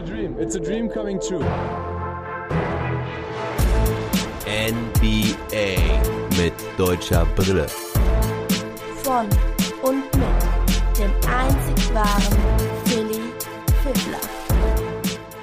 a dream. It's a dream coming true. NBA mit deutscher Brille. Von und mit dem einzig wahren Philly Fiddler.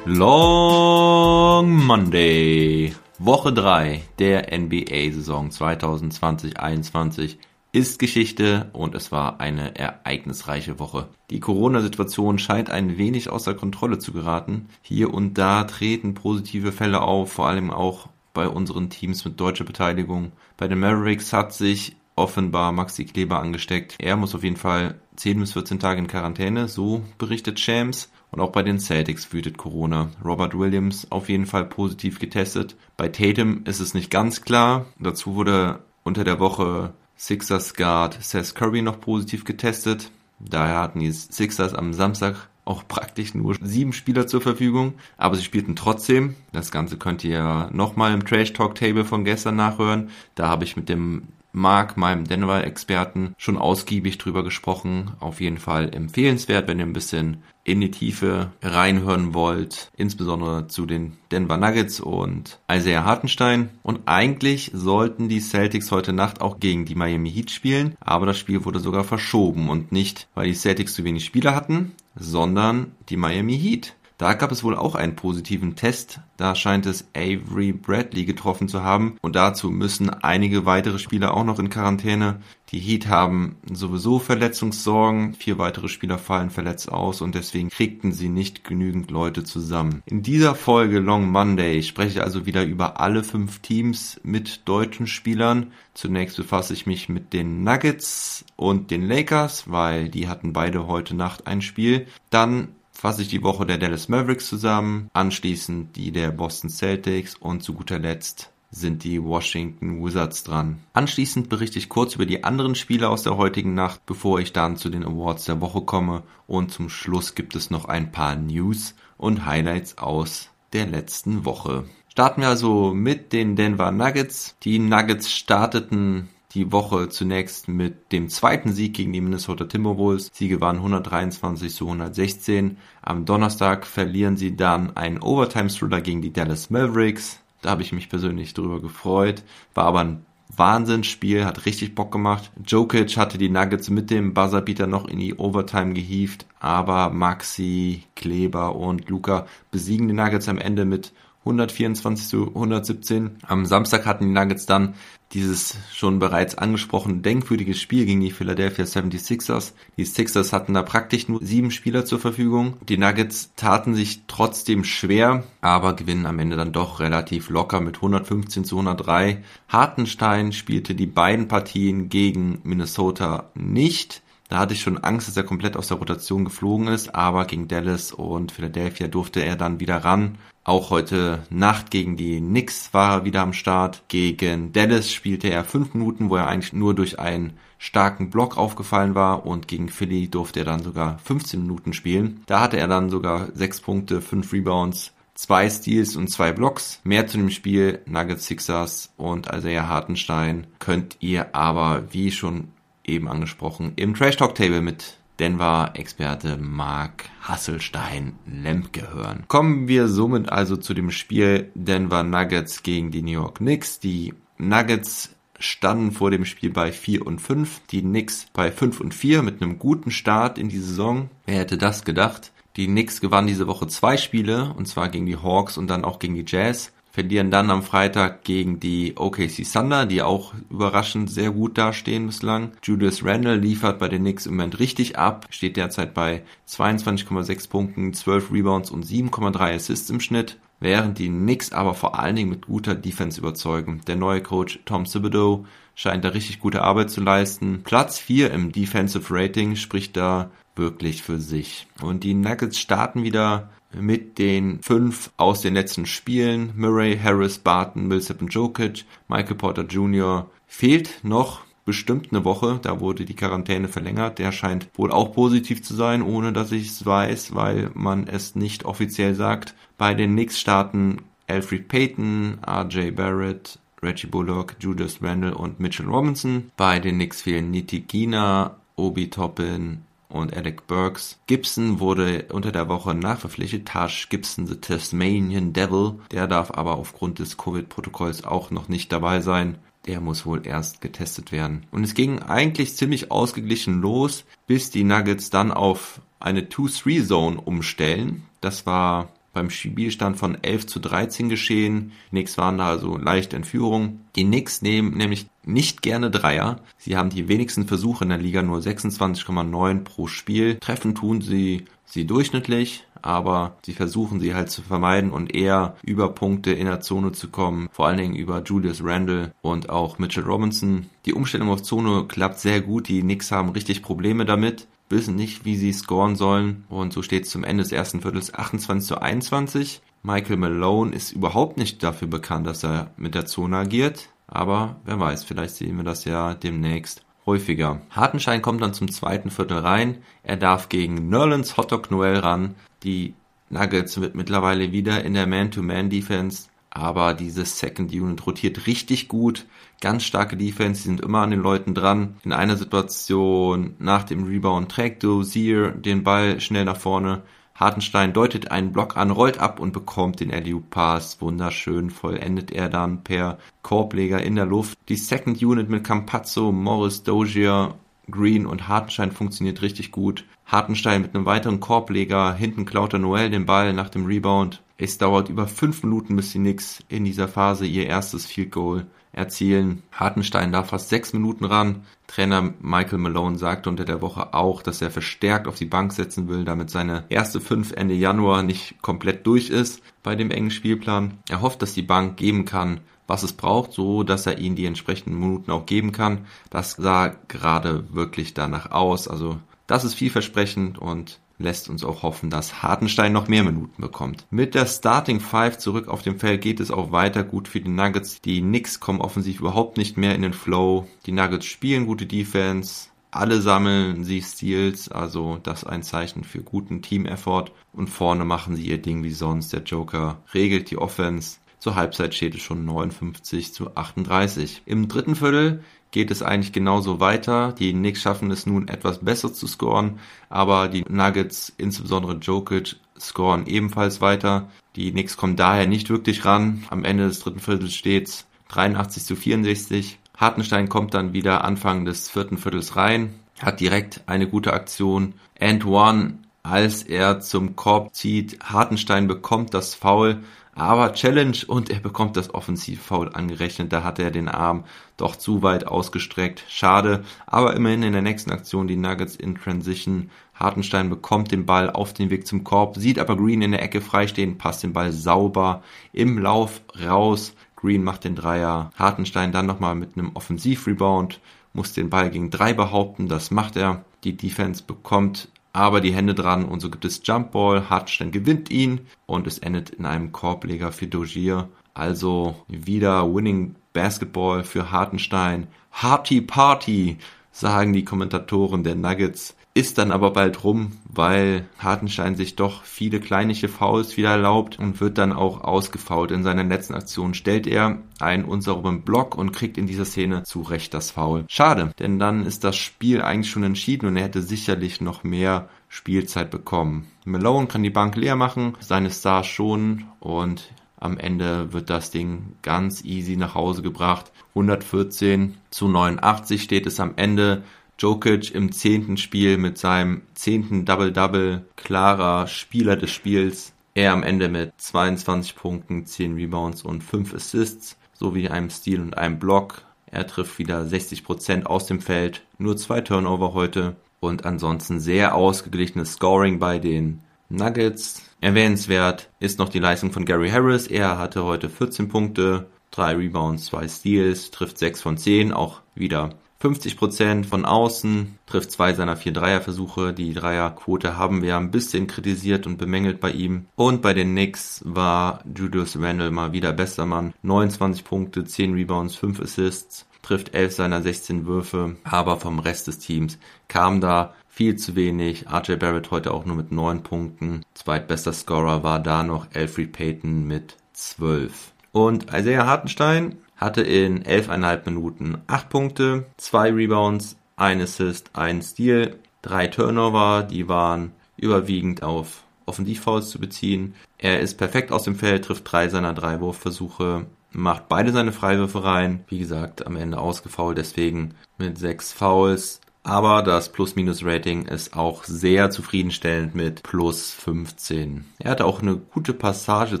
Long Monday, Woche 3 der NBA-Saison 2020-21 ist Geschichte und es war eine ereignisreiche Woche. Die Corona-Situation scheint ein wenig außer Kontrolle zu geraten. Hier und da treten positive Fälle auf, vor allem auch bei unseren Teams mit deutscher Beteiligung. Bei den Mavericks hat sich offenbar Maxi Kleber angesteckt. Er muss auf jeden Fall 10 bis 14 Tage in Quarantäne, so berichtet Shams. Und auch bei den Celtics wütet Corona. Robert Williams auf jeden Fall positiv getestet. Bei Tatum ist es nicht ganz klar. Dazu wurde unter der Woche Sixers Guard Seth Curry noch positiv getestet. Daher hatten die Sixers am Samstag auch praktisch nur sieben Spieler zur Verfügung, aber sie spielten trotzdem. Das Ganze könnt ihr nochmal im Trash Talk Table von gestern nachhören. Da habe ich mit dem Mark, meinem Denver-Experten, schon ausgiebig drüber gesprochen. Auf jeden Fall empfehlenswert, wenn ihr ein bisschen in die Tiefe reinhören wollt, insbesondere zu den Denver Nuggets und Isaiah Hartenstein. Und eigentlich sollten die Celtics heute Nacht auch gegen die Miami Heat spielen, aber das Spiel wurde sogar verschoben und nicht, weil die Celtics zu wenig Spieler hatten, sondern die Miami Heat. Da gab es wohl auch einen positiven Test. Da scheint es Avery Bradley getroffen zu haben. Und dazu müssen einige weitere Spieler auch noch in Quarantäne. Die Heat haben sowieso Verletzungssorgen. Vier weitere Spieler fallen verletzt aus und deswegen kriegten sie nicht genügend Leute zusammen. In dieser Folge Long Monday spreche ich also wieder über alle fünf Teams mit deutschen Spielern. Zunächst befasse ich mich mit den Nuggets und den Lakers, weil die hatten beide heute Nacht ein Spiel. Dann fasse ich die Woche der Dallas Mavericks zusammen, anschließend die der Boston Celtics und zu guter Letzt sind die Washington Wizards dran. Anschließend berichte ich kurz über die anderen Spiele aus der heutigen Nacht, bevor ich dann zu den Awards der Woche komme und zum Schluss gibt es noch ein paar News und Highlights aus der letzten Woche. Starten wir also mit den Denver Nuggets. Die Nuggets starteten die Woche zunächst mit dem zweiten Sieg gegen die Minnesota Timberwolves. Sie gewannen 123 zu 116. Am Donnerstag verlieren sie dann einen Overtime-Thriller gegen die Dallas Mavericks. Da habe ich mich persönlich drüber gefreut. War aber ein Wahnsinnsspiel, hat richtig Bock gemacht. Jokic hatte die Nuggets mit dem Buzzerbeater noch in die Overtime gehievt, aber Maxi, Kleber und Luca besiegen die Nuggets am Ende mit 124 zu 117. Am Samstag hatten die Nuggets dann dieses schon bereits angesprochene denkwürdige Spiel gegen die Philadelphia 76ers. Die Sixers hatten da praktisch nur sieben Spieler zur Verfügung. Die Nuggets taten sich trotzdem schwer, aber gewinnen am Ende dann doch relativ locker mit 115 zu 103. Hartenstein spielte die beiden Partien gegen Minnesota nicht. Da hatte ich schon Angst, dass er komplett aus der Rotation geflogen ist, aber gegen Dallas und Philadelphia durfte er dann wieder ran. Auch heute Nacht gegen die Knicks war er wieder am Start. Gegen Dallas spielte er fünf Minuten, wo er eigentlich nur durch einen starken Block aufgefallen war und gegen Philly durfte er dann sogar 15 Minuten spielen. Da hatte er dann sogar sechs Punkte, fünf Rebounds, zwei Steals und zwei Blocks. Mehr zu dem Spiel Nuggets Sixers und Isaiah Hartenstein könnt ihr aber, wie schon eben angesprochen, im Trash Talk Table mit Denver-Experte Mark Hasselstein-Lemke hören. Kommen wir somit also zu dem Spiel Denver Nuggets gegen die New York Knicks. Die Nuggets standen vor dem Spiel bei 4 und 5, die Knicks bei 5 und 4 mit einem guten Start in die Saison. Wer hätte das gedacht? Die Knicks gewannen diese Woche zwei Spiele, und zwar gegen die Hawks und dann auch gegen die Jazz verlieren dann am Freitag gegen die OKC Thunder, die auch überraschend sehr gut dastehen bislang. Julius Randle liefert bei den Knicks im Moment richtig ab, steht derzeit bei 22,6 Punkten, 12 Rebounds und 7,3 Assists im Schnitt während die Knicks aber vor allen Dingen mit guter Defense überzeugen. Der neue Coach Tom Thibodeau scheint da richtig gute Arbeit zu leisten. Platz 4 im Defensive Rating spricht da wirklich für sich. Und die Nuggets starten wieder mit den fünf aus den letzten Spielen. Murray, Harris, Barton, Millsap und Jokic. Michael Porter Jr. fehlt noch bestimmt eine Woche. Da wurde die Quarantäne verlängert. Der scheint wohl auch positiv zu sein, ohne dass ich es weiß, weil man es nicht offiziell sagt. Bei den Knicks starten Alfred Payton, RJ Barrett, Reggie Bullock, Julius Randle und Mitchell Robinson. Bei den Knicks fehlen Niti Gina, Obi Toppin und Alec Burks. Gibson wurde unter der Woche nachverpflichtet. Tash Gibson, the Tasmanian Devil. Der darf aber aufgrund des Covid-Protokolls auch noch nicht dabei sein. Der muss wohl erst getestet werden. Und es ging eigentlich ziemlich ausgeglichen los, bis die Nuggets dann auf eine 2-3-Zone umstellen. Das war beim Spielstand von 11 zu 13 geschehen. Die Knicks waren da also leicht in Führung. Die Knicks nehmen nämlich nicht gerne Dreier. Sie haben die wenigsten Versuche in der Liga, nur 26,9 pro Spiel. Treffen tun sie sie durchschnittlich, aber sie versuchen sie halt zu vermeiden und eher über Punkte in der Zone zu kommen, vor allen Dingen über Julius Randle und auch Mitchell Robinson. Die Umstellung auf Zone klappt sehr gut, die Knicks haben richtig Probleme damit wissen nicht, wie sie scoren sollen. Und so steht es zum Ende des ersten Viertels 28 zu 21. Michael Malone ist überhaupt nicht dafür bekannt, dass er mit der Zone agiert. Aber wer weiß, vielleicht sehen wir das ja demnächst häufiger. Hartenstein kommt dann zum zweiten Viertel rein. Er darf gegen Nerlens Hotdog Noel ran. Die Nuggets wird mittlerweile wieder in der Man-to-Man-Defense aber dieses Second Unit rotiert richtig gut. Ganz starke Defense, die sind immer an den Leuten dran. In einer Situation nach dem Rebound trägt Dozier den Ball schnell nach vorne. Hartenstein deutet einen Block an, rollt ab und bekommt den LU Pass. Wunderschön vollendet er dann per Korbleger in der Luft. Die Second Unit mit Campazzo, Morris Dozier, Green und Hartenstein funktioniert richtig gut. Hartenstein mit einem weiteren Korbleger, hinten klaut er Noel den Ball nach dem Rebound. Es dauert über fünf Minuten, bis die Knicks in dieser Phase ihr erstes Field Goal erzielen. Hartenstein da fast sechs Minuten ran. Trainer Michael Malone sagte unter der Woche auch, dass er verstärkt auf die Bank setzen will, damit seine erste fünf Ende Januar nicht komplett durch ist bei dem engen Spielplan. Er hofft, dass die Bank geben kann, was es braucht, so dass er ihnen die entsprechenden Minuten auch geben kann. Das sah gerade wirklich danach aus. Also das ist vielversprechend und lässt uns auch hoffen, dass Hartenstein noch mehr Minuten bekommt. Mit der Starting Five zurück auf dem Feld geht es auch weiter gut für die Nuggets. Die Knicks kommen offensiv überhaupt nicht mehr in den Flow. Die Nuggets spielen gute Defense. Alle sammeln sie Steals, also das ein Zeichen für guten Team-Effort. Und vorne machen sie ihr Ding wie sonst. Der Joker regelt die Offense. Zur Halbzeit steht es schon 59 zu 38. Im dritten Viertel geht es eigentlich genauso weiter. Die Knicks schaffen es nun etwas besser zu scoren, aber die Nuggets, insbesondere Jokic, scoren ebenfalls weiter. Die Knicks kommen daher nicht wirklich ran. Am Ende des dritten Viertels steht's 83 zu 64. Hartenstein kommt dann wieder Anfang des vierten Viertels rein, hat direkt eine gute Aktion. And one, als er zum Korb zieht. Hartenstein bekommt das Foul, aber Challenge und er bekommt das Offensivfoul angerechnet. Da hat er den Arm doch zu weit ausgestreckt. Schade, aber immerhin in der nächsten Aktion die Nuggets in Transition. Hartenstein bekommt den Ball auf den Weg zum Korb, sieht aber Green in der Ecke freistehen, passt den Ball sauber im Lauf raus. Green macht den Dreier. Hartenstein dann nochmal mit einem Offensivrebound, muss den Ball gegen drei behaupten, das macht er. Die Defense bekommt aber die Hände dran und so gibt es Jumpball. Hartstein gewinnt ihn und es endet in einem Korbleger für Dogier. Also wieder Winning Basketball für Hartenstein. Harty Party, sagen die Kommentatoren der Nuggets ist dann aber bald rum, weil Hartenstein sich doch viele kleinliche Fouls wieder erlaubt und wird dann auch ausgefault. In seiner letzten Aktion stellt er einen unsauberen Block und kriegt in dieser Szene zu Recht das Foul. Schade, denn dann ist das Spiel eigentlich schon entschieden und er hätte sicherlich noch mehr Spielzeit bekommen. Malone kann die Bank leer machen, seine Stars schonen und am Ende wird das Ding ganz easy nach Hause gebracht. 114 zu 89 steht es am Ende. Jokic im zehnten Spiel mit seinem zehnten Double-Double, klarer Spieler des Spiels. Er am Ende mit 22 Punkten, 10 Rebounds und 5 Assists sowie einem Steal und einem Block. Er trifft wieder 60% aus dem Feld, nur zwei Turnover heute und ansonsten sehr ausgeglichenes Scoring bei den Nuggets. Erwähnenswert ist noch die Leistung von Gary Harris. Er hatte heute 14 Punkte, 3 Rebounds, 2 Steals, trifft 6 von 10, auch wieder 50% von außen, trifft zwei seiner vier Dreierversuche. Die Dreierquote haben wir ein bisschen kritisiert und bemängelt bei ihm. Und bei den Knicks war Julius Randle mal wieder bester Mann. 29 Punkte, 10 Rebounds, 5 Assists, trifft 11 seiner 16 Würfe, aber vom Rest des Teams kam da viel zu wenig. RJ Barrett heute auch nur mit 9 Punkten. Zweitbester Scorer war da noch Alfred Payton mit 12. Und Isaiah Hartenstein hatte in 11,5 Minuten 8 Punkte, 2 Rebounds, 1 Assist, 1 Steal, drei Turnover, die waren überwiegend auf Offensivfouls zu beziehen. Er ist perfekt aus dem Feld, trifft drei seiner drei Wurfversuche, macht beide seine Freiwürfe rein. Wie gesagt, am Ende ausgefault, deswegen mit sechs Fouls. Aber das Plus-Minus-Rating ist auch sehr zufriedenstellend mit plus 15. Er hatte auch eine gute Passage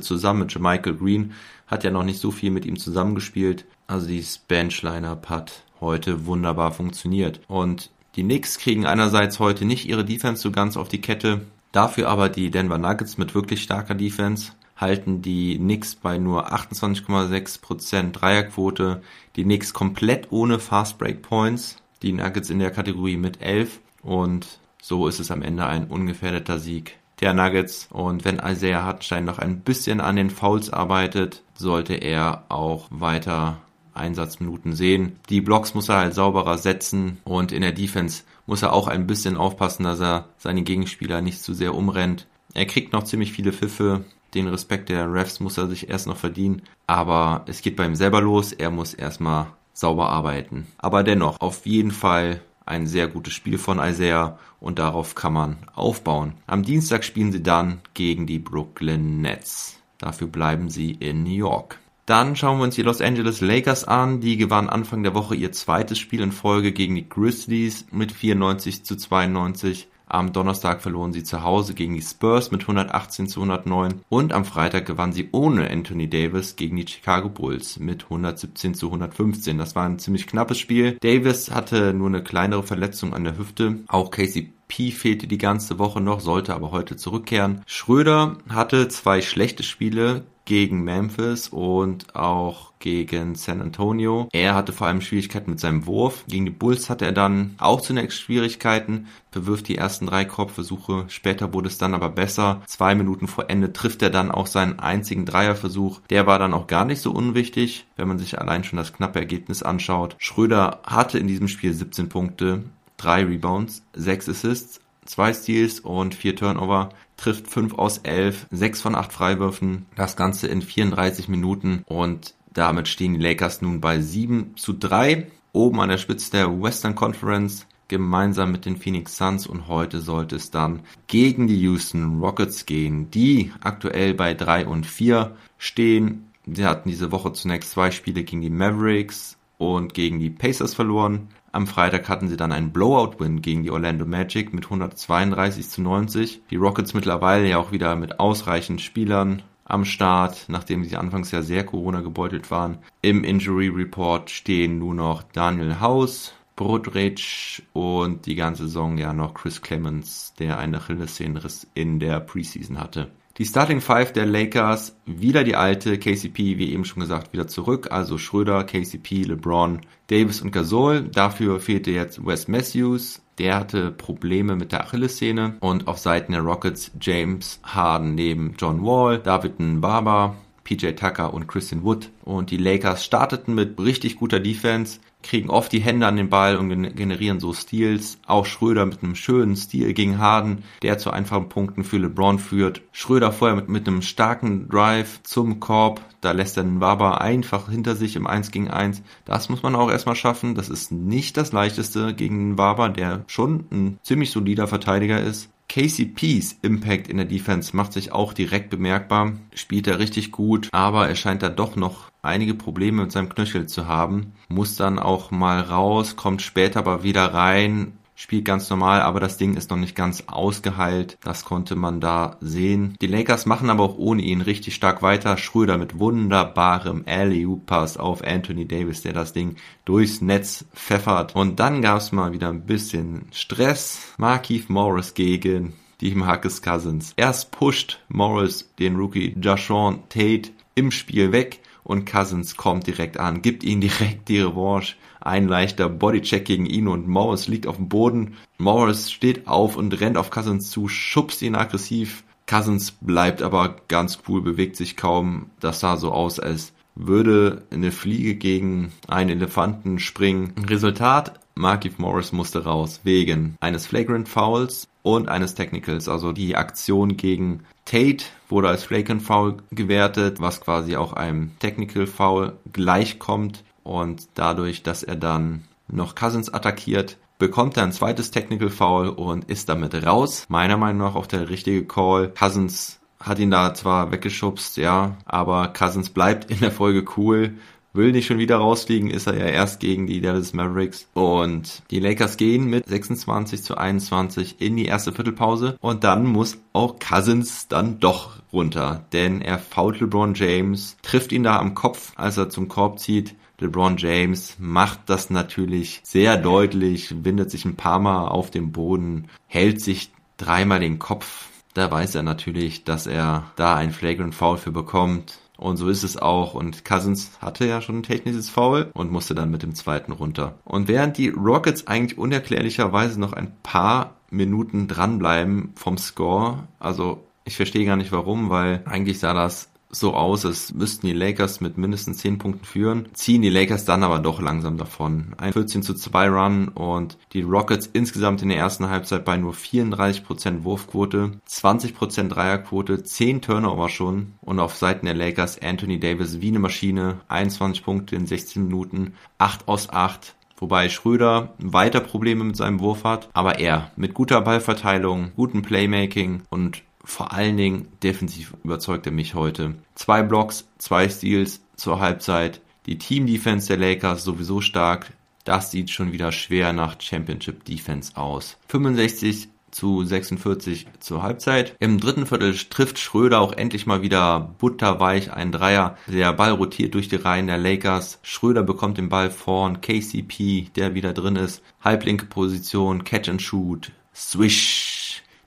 zusammen mit Michael Green, hat ja noch nicht so viel mit ihm zusammengespielt. Also dieses Bench-Lineup hat heute wunderbar funktioniert. Und die Knicks kriegen einerseits heute nicht ihre Defense so ganz auf die Kette, dafür aber die Denver Nuggets mit wirklich starker Defense halten die Knicks bei nur 28,6% Dreierquote, die Knicks komplett ohne Fast Break Points, die Nuggets in der Kategorie mit 11 und so ist es am Ende ein ungefährdeter Sieg der Nuggets. Und wenn Isaiah Hartenstein noch ein bisschen an den Fouls arbeitet, sollte er auch weiter Einsatzminuten sehen. Die Blocks muss er halt sauberer setzen und in der Defense muss er auch ein bisschen aufpassen, dass er seine Gegenspieler nicht zu sehr umrennt. Er kriegt noch ziemlich viele Pfiffe. Den Respekt der Refs muss er sich erst noch verdienen. Aber es geht bei ihm selber los. Er muss erstmal sauber arbeiten. Aber dennoch, auf jeden Fall ein sehr gutes Spiel von Isaiah und darauf kann man aufbauen. Am Dienstag spielen sie dann gegen die Brooklyn Nets. Dafür bleiben sie in New York. Dann schauen wir uns die Los Angeles Lakers an. Die gewannen Anfang der Woche ihr zweites Spiel in Folge gegen die Grizzlies mit 94 zu 92. Am Donnerstag verloren sie zu Hause gegen die Spurs mit 118 zu 109 und am Freitag gewann sie ohne Anthony Davis gegen die Chicago Bulls mit 117 zu 115. Das war ein ziemlich knappes Spiel. Davis hatte nur eine kleinere Verletzung an der Hüfte. Auch Casey P fehlte die ganze Woche noch, sollte aber heute zurückkehren. Schröder hatte zwei schlechte Spiele gegen Memphis und auch gegen San Antonio. Er hatte vor allem Schwierigkeiten mit seinem Wurf. Gegen die Bulls hatte er dann auch zunächst Schwierigkeiten, bewirft die ersten drei Korbversuche. Später wurde es dann aber besser. Zwei Minuten vor Ende trifft er dann auch seinen einzigen Dreierversuch. Der war dann auch gar nicht so unwichtig, wenn man sich allein schon das knappe Ergebnis anschaut. Schröder hatte in diesem Spiel 17 Punkte, drei Rebounds, sechs Assists, zwei Steals und vier Turnover trifft 5 aus 11, 6 von 8 Freiwürfen, das Ganze in 34 Minuten und damit stehen die Lakers nun bei 7 zu 3 oben an der Spitze der Western Conference gemeinsam mit den Phoenix Suns und heute sollte es dann gegen die Houston Rockets gehen, die aktuell bei 3 und 4 stehen. Sie hatten diese Woche zunächst zwei Spiele gegen die Mavericks und gegen die Pacers verloren. Am Freitag hatten sie dann einen Blowout-Win gegen die Orlando Magic mit 132 zu 90. Die Rockets mittlerweile ja auch wieder mit ausreichend Spielern am Start, nachdem sie anfangs ja sehr Corona gebeutelt waren. Im Injury Report stehen nur noch Daniel House, Brodrich und die ganze Saison ja noch Chris Clemens, der eine Achillessehnenriss in der Preseason hatte. Die Starting Five der Lakers, wieder die alte, KCP, wie eben schon gesagt, wieder zurück, also Schröder, KCP, LeBron, Davis und Gasol. Dafür fehlte jetzt Wes Matthews, der hatte Probleme mit der Achillessehne. Und auf Seiten der Rockets James Harden neben John Wall, David Mbaba, PJ Tucker und Christian Wood. Und die Lakers starteten mit richtig guter Defense, kriegen oft die Hände an den Ball und generieren so Steals. Auch Schröder mit einem schönen Stil gegen Harden, der zu einfachen Punkten für LeBron führt. Schröder vorher mit, mit einem starken Drive zum Korb. Da lässt er den Waber einfach hinter sich im 1 gegen 1. Das muss man auch erstmal schaffen. Das ist nicht das leichteste gegen den Waber, der schon ein ziemlich solider Verteidiger ist. KCPs Impact in der Defense macht sich auch direkt bemerkbar, spielt er richtig gut, aber er scheint da doch noch einige Probleme mit seinem Knöchel zu haben, muss dann auch mal raus, kommt später aber wieder rein, spielt ganz normal, aber das Ding ist noch nicht ganz ausgeheilt. Das konnte man da sehen. Die Lakers machen aber auch ohne ihn richtig stark weiter. Schröder mit wunderbarem Alley-Oop-Pass auf Anthony Davis, der das Ding durchs Netz pfeffert. Und dann gab es mal wieder ein bisschen Stress. Markeith Morris gegen die Marcus Cousins. Erst pusht Morris den Rookie Jashawn Tate im Spiel weg und Cousins kommt direkt an, gibt ihm direkt die Revanche ein leichter Bodycheck gegen ihn und Morris liegt auf dem Boden. Morris steht auf und rennt auf Cousins zu, schubst ihn aggressiv. Cousins bleibt aber ganz cool, bewegt sich kaum. Das sah so aus, als würde eine Fliege gegen einen Elefanten springen. Resultat, Markif Morris musste raus wegen eines Flagrant Fouls und eines Technicals. Also die Aktion gegen Tate wurde als Flagrant Foul gewertet, was quasi auch einem Technical Foul gleichkommt und dadurch, dass er dann noch Cousins attackiert, bekommt er ein zweites Technical Foul und ist damit raus. Meiner Meinung nach auch der richtige Call. Cousins hat ihn da zwar weggeschubst, ja, aber Cousins bleibt in der Folge cool, will nicht schon wieder rausfliegen, ist er ja erst gegen die Dallas Mavericks. Und die Lakers gehen mit 26 zu 21 in die erste Viertelpause. Und dann muss auch Cousins dann doch runter, denn er fault LeBron James, trifft ihn da am Kopf, als er zum Korb zieht. LeBron James macht das natürlich sehr deutlich, windet sich ein paar Mal auf dem Boden, hält sich dreimal den Kopf. Da weiß er natürlich, dass er da ein Flagrant Foul für bekommt. Und so ist es auch. Und Cousins hatte ja schon ein technisches Foul und musste dann mit dem zweiten runter. Und während die Rockets eigentlich unerklärlicherweise noch ein paar Minuten dranbleiben vom Score, also ich verstehe gar nicht warum, weil eigentlich sah das so aus, als müssten die Lakers mit mindestens 10 Punkten führen, ziehen die Lakers dann aber doch langsam davon. Ein 14 zu 2 Run und die Rockets insgesamt in der ersten Halbzeit bei nur 34% Wurfquote, 20% Dreierquote, 10 Turnover schon und auf Seiten der Lakers Anthony Davis wie eine Maschine, 21 Punkte in 16 Minuten, 8 aus 8, Wobei Schröder weiter Probleme mit seinem Wurf hat, aber er mit guter Ballverteilung, gutem Playmaking und vor allen Dingen defensiv überzeugt er mich heute. Zwei Blocks, zwei Steals zur Halbzeit. Die Team-Defense der Lakers sowieso stark. Das sieht schon wieder schwer nach Championship Defense aus. 65 zu 46 zur Halbzeit. Im dritten Viertel trifft Schröder auch endlich mal wieder butterweich einen Dreier. Der Ball rotiert durch die Reihen der Lakers. Schröder bekommt den Ball vorn. KCP, der wieder drin ist. Halblinke Position, Catch and Shoot. Swish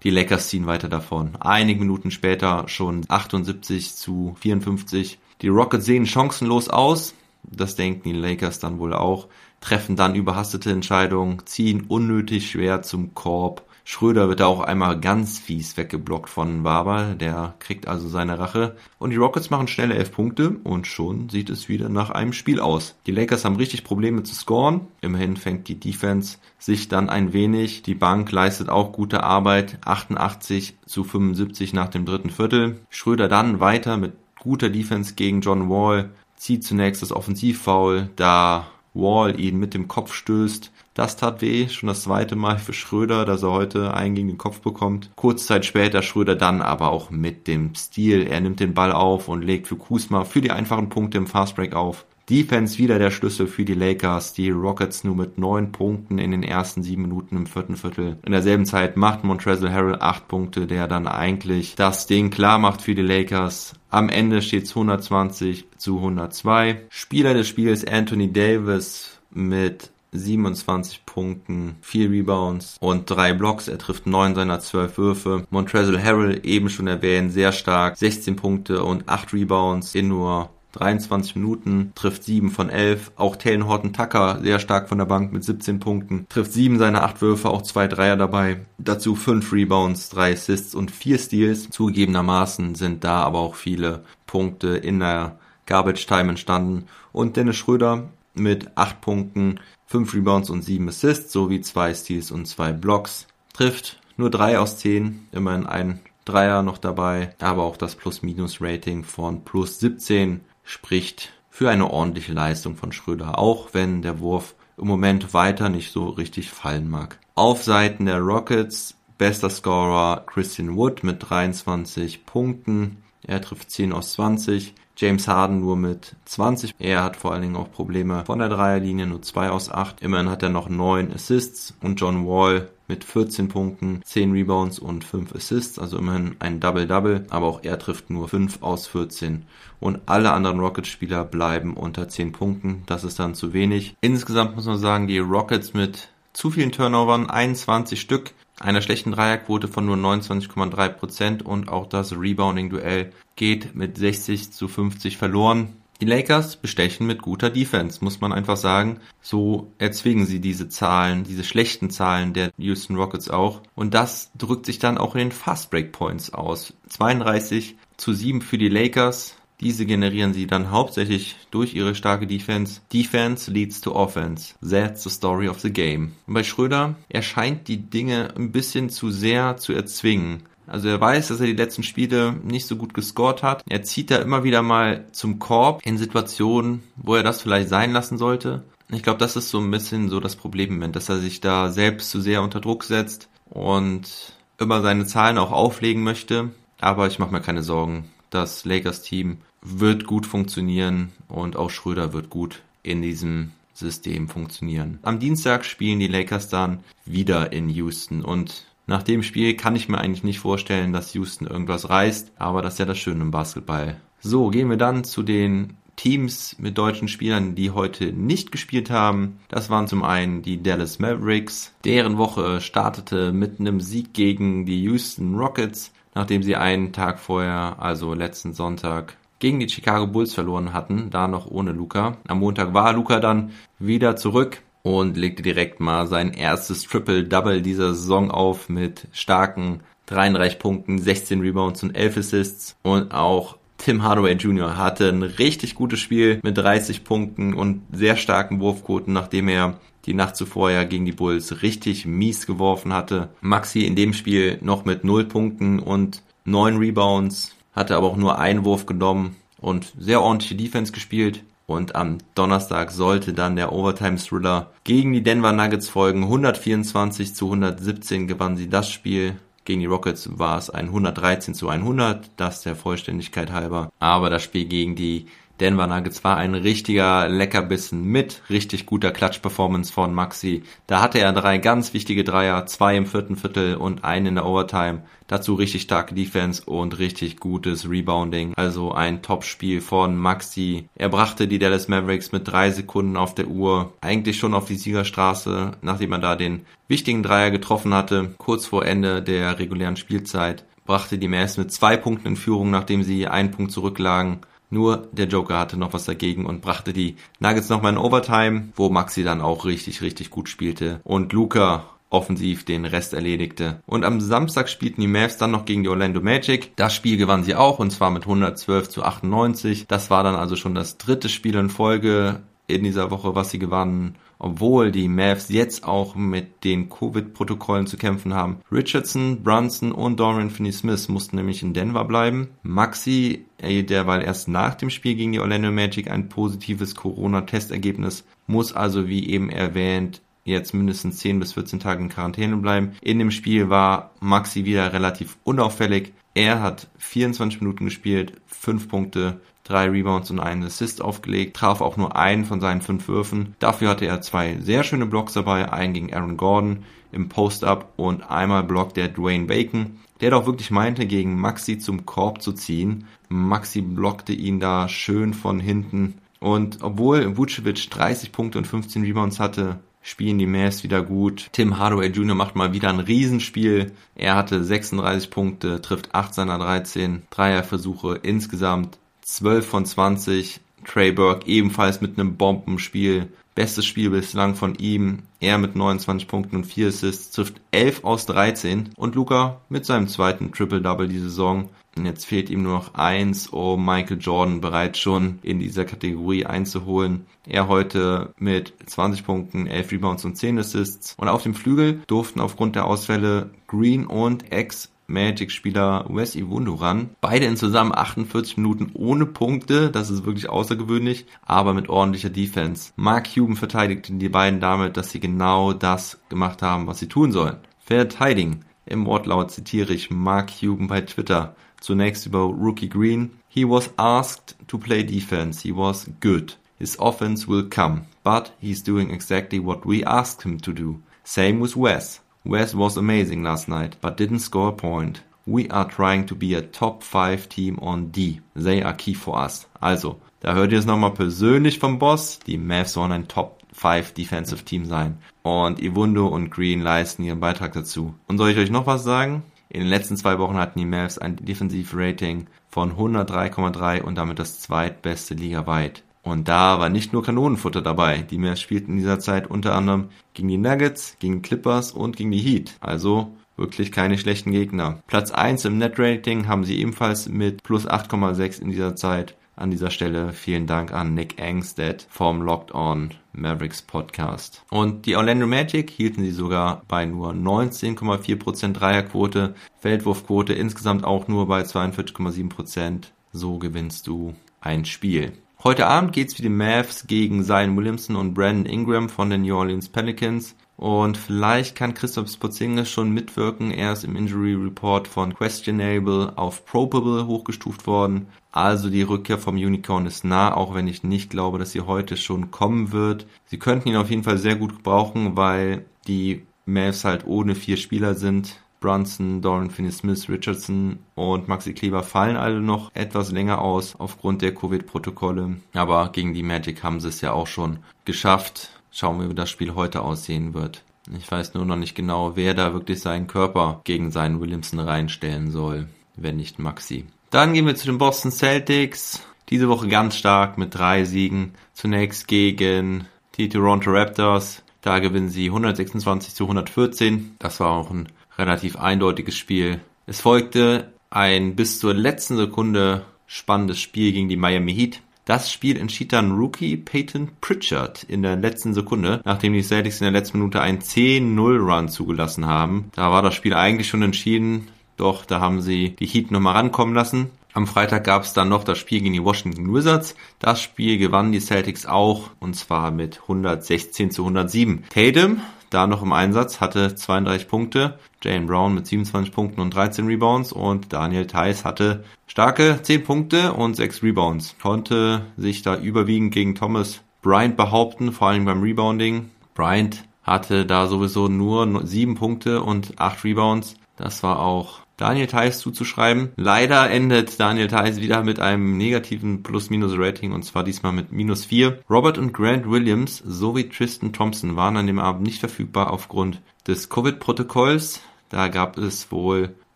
die Lakers ziehen weiter davon. Einige Minuten später schon 78 zu 54. Die Rockets sehen chancenlos aus. Das denken die Lakers dann wohl auch. Treffen dann überhastete Entscheidungen, ziehen unnötig schwer zum Korb Schröder wird da auch einmal ganz fies weggeblockt von Barber, der kriegt also seine Rache. Und die Rockets machen schnelle elf Punkte und schon sieht es wieder nach einem Spiel aus. Die Lakers haben richtig Probleme zu scoren. Immerhin fängt die Defense sich dann ein wenig. Die Bank leistet auch gute Arbeit. 88 zu 75 nach dem dritten Viertel. Schröder dann weiter mit guter Defense gegen John Wall. Zieht zunächst das Offensivfoul, da Wall ihn mit dem Kopf stößt. Das tat weh, schon das zweite Mal für Schröder, dass er heute einen gegen den Kopf bekommt. Kurz Zeit später Schröder dann aber auch mit dem Stil. Er nimmt den Ball auf und legt für Kusma für die einfachen Punkte im Fastbreak auf. Defense wieder der Schlüssel für die Lakers. Die Rockets nur mit neun Punkten in den ersten sieben Minuten im vierten Viertel. In derselben Zeit macht Montrezl Harrell acht Punkte, der dann eigentlich das Ding klar macht für die Lakers. Am Ende steht es 120 zu 102. Spieler des Spiels Anthony Davis mit 27 Punkten, 4 Rebounds und 3 Blocks. Er trifft 9 seiner 12 Würfe. Montrezl Harrell, eben schon erwähnt, sehr stark. 16 Punkte und 8 Rebounds in nur 23 Minuten, trifft 7 von 11. Auch Taylor Horton Tucker sehr stark von der Bank mit 17 Punkten, trifft 7 seiner 8 Würfe, auch 2 Dreier dabei. Dazu 5 Rebounds, 3 Assists und 4 Steals. Zugegebenermaßen sind da aber auch viele Punkte in der Garbage Time entstanden. Und Dennis Schröder mit 8 Punkten, 5 Rebounds und 7 Assists sowie 2 Steals und 2 Blocks. Trifft nur 3 aus 10, immerhin ein Dreier noch dabei, aber auch das Plus-Minus-Rating von plus 17 spricht für eine ordentliche Leistung von Schröder, auch wenn der Wurf im Moment weiter nicht so richtig fallen mag. Auf Seiten der Rockets bester Scorer Christian Wood mit 23 Punkten. Er trifft 10 aus 20. James Harden nur mit 20. Er hat vor allen Dingen auch Probleme von der Dreierlinie, nur 2 aus 8. Immerhin hat er noch 9 Assists und John Wall mit 14 Punkten, 10 Rebounds und 5 Assists, also immerhin ein Double-Double, aber auch er trifft nur 5 aus 14. Und alle anderen Rockets-Spieler bleiben unter 10 Punkten, das ist dann zu wenig. Insgesamt muss man sagen, die Rockets mit zu vielen Turnovern, 21 Stück, einer schlechten Dreierquote von nur 29,3% und auch das Rebounding-Duell geht mit 60 zu 50 verloren. Die Lakers bestechen mit guter Defense, muss man einfach sagen. So erzwingen sie diese Zahlen, diese schlechten Zahlen der Houston Rockets auch. Und das drückt sich dann auch in den Fast Break Points aus. 32 zu 7 für die Lakers, diese generieren sie dann hauptsächlich durch ihre starke Defense. Defense leads to Offense. That's the story of the game. Und bei Schröder, er scheint die Dinge ein bisschen zu sehr zu erzwingen. Also er weiß, dass er die letzten Spiele nicht so gut gescored hat. Er zieht da immer wieder mal zum Korb in Situationen, wo er das vielleicht sein lassen sollte. Ich glaube, das ist so ein bisschen so das Problem dass er sich da selbst zu sehr unter Druck setzt und immer seine Zahlen auch auflegen möchte. Aber ich mache mir keine Sorgen. Das Lakers-Team wird gut funktionieren und auch Schröder wird gut in diesem System funktionieren. Am Dienstag spielen die Lakers dann wieder in Houston und nach dem Spiel kann ich mir eigentlich nicht vorstellen, dass Houston irgendwas reißt, aber das ist ja das Schöne im Basketball. So, gehen wir dann zu den Teams mit deutschen Spielern, die heute nicht gespielt haben. Das waren zum einen die Dallas Mavericks. Deren Woche startete mit einem Sieg gegen die Houston Rockets, nachdem sie einen Tag vorher, also letzten Sonntag, gegen die Chicago Bulls verloren hatten, da noch ohne Luca. Am Montag war Luca dann wieder zurück und legte direkt mal sein erstes Triple-Double dieser Saison auf mit starken 33 Punkten, 16 Rebounds und 11 Assists und auch Tim Hardaway Jr. hatte ein richtig gutes Spiel mit 30 Punkten und sehr starken Wurfquoten, nachdem er die Nacht zuvor ja gegen die Bulls richtig mies geworfen hatte. Maxi in dem Spiel noch mit 0 Punkten und 9 Rebounds, hatte aber auch nur einen Wurf genommen und sehr ordentliche Defense gespielt. Und am Donnerstag sollte dann der Overtime-Thriller gegen die Denver Nuggets folgen. 124 zu 117 gewannen sie das Spiel. Gegen die Rockets war es ein 113 zu 100, das der Vollständigkeit halber. Aber das Spiel gegen die Denver Nuggets war ein richtiger Leckerbissen mit richtig guter Klatsch-Performance von Maxi. Da hatte er drei ganz wichtige Dreier, zwei im vierten Viertel und einen in der Overtime. Dazu richtig starke Defense und richtig gutes Rebounding. Also ein Top-Spiel von Maxi. Er brachte die Dallas Mavericks mit drei Sekunden auf der Uhr eigentlich schon auf die Siegerstraße, nachdem er da den wichtigen Dreier getroffen hatte, kurz vor Ende der regulären Spielzeit brachte die Mavs mit zwei Punkten in Führung, nachdem sie einen Punkt zurücklagen. Nur der Joker hatte noch was dagegen und brachte die Nuggets nochmal in Overtime, wo Maxi dann auch richtig, richtig gut spielte. Und Luca offensiv den Rest erledigte. Und am Samstag spielten die Mavs dann noch gegen die Orlando Magic. Das Spiel gewann sie auch und zwar mit 112 zu 98. Das war dann also schon das dritte Spiel in Folge in dieser Woche, was sie gewannen obwohl die Mavs jetzt auch mit den Covid-Protokollen zu kämpfen haben. Richardson, Brunson und Dorian Finney-Smith mussten nämlich in Denver bleiben. Maxi, derweil erst nach dem Spiel gegen die Orlando Magic ein positives Corona-Testergebnis, muss also wie eben erwähnt jetzt mindestens 10 bis 14 Tage in Quarantäne bleiben. In dem Spiel war Maxi wieder relativ unauffällig. Er hat 24 Minuten gespielt, 5 Punkte, drei Rebounds und einen Assist aufgelegt, traf auch nur einen von seinen fünf Würfen. Dafür hatte er zwei sehr schöne Blocks dabei, einen gegen Aaron Gordon im Post-Up und einmal Block der Dwayne Bacon, der doch wirklich meinte, gegen Maxi zum Korb zu ziehen. Maxi blockte ihn da schön von hinten. Und obwohl Vucevic 30 Punkte und 15 Rebounds hatte, spielen die Mavs wieder gut. Tim Hardaway Jr. macht mal wieder ein Riesenspiel. Er hatte 36 Punkte, trifft 8 seiner 13 Dreierversuche insgesamt. 12 von 20. Trey Burke ebenfalls mit einem Bombenspiel. Bestes Spiel bislang von ihm. Er mit 29 Punkten und 4 Assists trifft 11 aus 13. Und Luca mit seinem zweiten Triple-Double die Saison. Und jetzt fehlt ihm nur noch eins, um Michael Jordan bereits schon in dieser Kategorie einzuholen. Er heute mit 20 Punkten, 11 Rebounds und 10 Assists. Und auf dem Flügel durften aufgrund der Ausfälle Green und X Magic-Spieler Wes Iwundo ran. Beide in zusammen 48 Minuten ohne Punkte, das ist wirklich außergewöhnlich, aber mit ordentlicher Defense. Mark Cuban verteidigte die beiden damit, dass sie genau das gemacht haben, was sie tun sollen. Verteidigen. Im Wortlaut zitiere ich Mark Cuban bei Twitter. Zunächst über Rookie Green. He was asked to play defense. He was good. His offense will come, but he's doing exactly what we asked him to do. Same with Wes. Wes was amazing last night, but didn't score a point. We are trying to be a top 5 team on D. They are key for us. Also, da hört ihr es nochmal persönlich vom Boss. Die Mavs sollen ein Top 5 Defensive Team sein. Und Iwundo und Green leisten ihren Beitrag dazu. Und soll ich euch noch was sagen? In den letzten zwei Wochen hatten die Mavs ein Defensiv-Rating von 103,3 und damit das zweitbeste ligaweit. Und da war nicht nur Kanonenfutter dabei. Die Mavs spielten in dieser Zeit unter anderem gegen die Nuggets, gegen Clippers und gegen die Heat. Also wirklich keine schlechten Gegner. Platz 1 im Net-Rating haben sie ebenfalls mit plus 8,6 in dieser Zeit. An dieser Stelle vielen Dank an Nick Angstead vom Locked On Mavericks Podcast. Und die Orlando Magic hielten sie sogar bei nur 19,4% Dreierquote, Feldwurfquote insgesamt auch nur bei 42,7%. So gewinnst du ein Spiel. Heute Abend geht's für die Mavs gegen Zion Williamson und Brandon Ingram von den New Orleans Pelicans. Und vielleicht kann Christoph Spotzingis schon mitwirken. Er ist im Injury Report von questionable auf probable hochgestuft worden. Also die Rückkehr vom Unicorn ist nah, auch wenn ich nicht glaube, dass sie heute schon kommen wird. Sie könnten ihn auf jeden Fall sehr gut gebrauchen, weil die Mavs halt ohne vier Spieler sind. Brunson, Doran Finney-Smith, Richardson und Maxi Kleber fallen alle noch etwas länger aus aufgrund der Covid-Protokolle. Aber gegen die Magic haben sie es ja auch schon geschafft. Schauen wir, wie das Spiel heute aussehen wird. Ich weiß nur noch nicht genau, wer da wirklich seinen Körper gegen seinen Williamson reinstellen soll, wenn nicht Maxi. Dann gehen wir zu den Boston Celtics. Diese Woche ganz stark mit drei Siegen. Zunächst gegen die Toronto Raptors. Da gewinnen sie 126 zu 114. Das war auch ein relativ eindeutiges Spiel. Es folgte ein bis zur letzten Sekunde spannendes Spiel gegen die Miami Heat. Das Spiel entschied dann Rookie Peyton Pritchard in der letzten Sekunde, nachdem die Celtics in der letzten Minute einen 10-0-Run zugelassen haben. Da war das Spiel eigentlich schon entschieden, doch da haben sie die Heat nochmal rankommen lassen. Am Freitag gab es dann noch das Spiel gegen die Washington Wizards. Das Spiel gewannen die Celtics auch und zwar mit 116 zu 107. Tatum da noch im Einsatz, hatte 32 Punkte, Jane Brown mit 27 Punkten und 13 Rebounds und Daniel Theiss hatte starke 10 Punkte und 6 Rebounds. Konnte sich da überwiegend gegen Thomas Bryant behaupten, vor allem beim Rebounding. Bryant hatte da sowieso nur 7 Punkte und 8 Rebounds. Das war auch Daniel Theiss zuzuschreiben. Leider endet Daniel Theiss wieder mit einem negativen Plus-Minus-Rating und zwar diesmal mit minus 4. Robert und Grant Williams sowie Tristan Thompson waren an dem Abend nicht verfügbar aufgrund des Covid-Protokolls. Da gab es wohl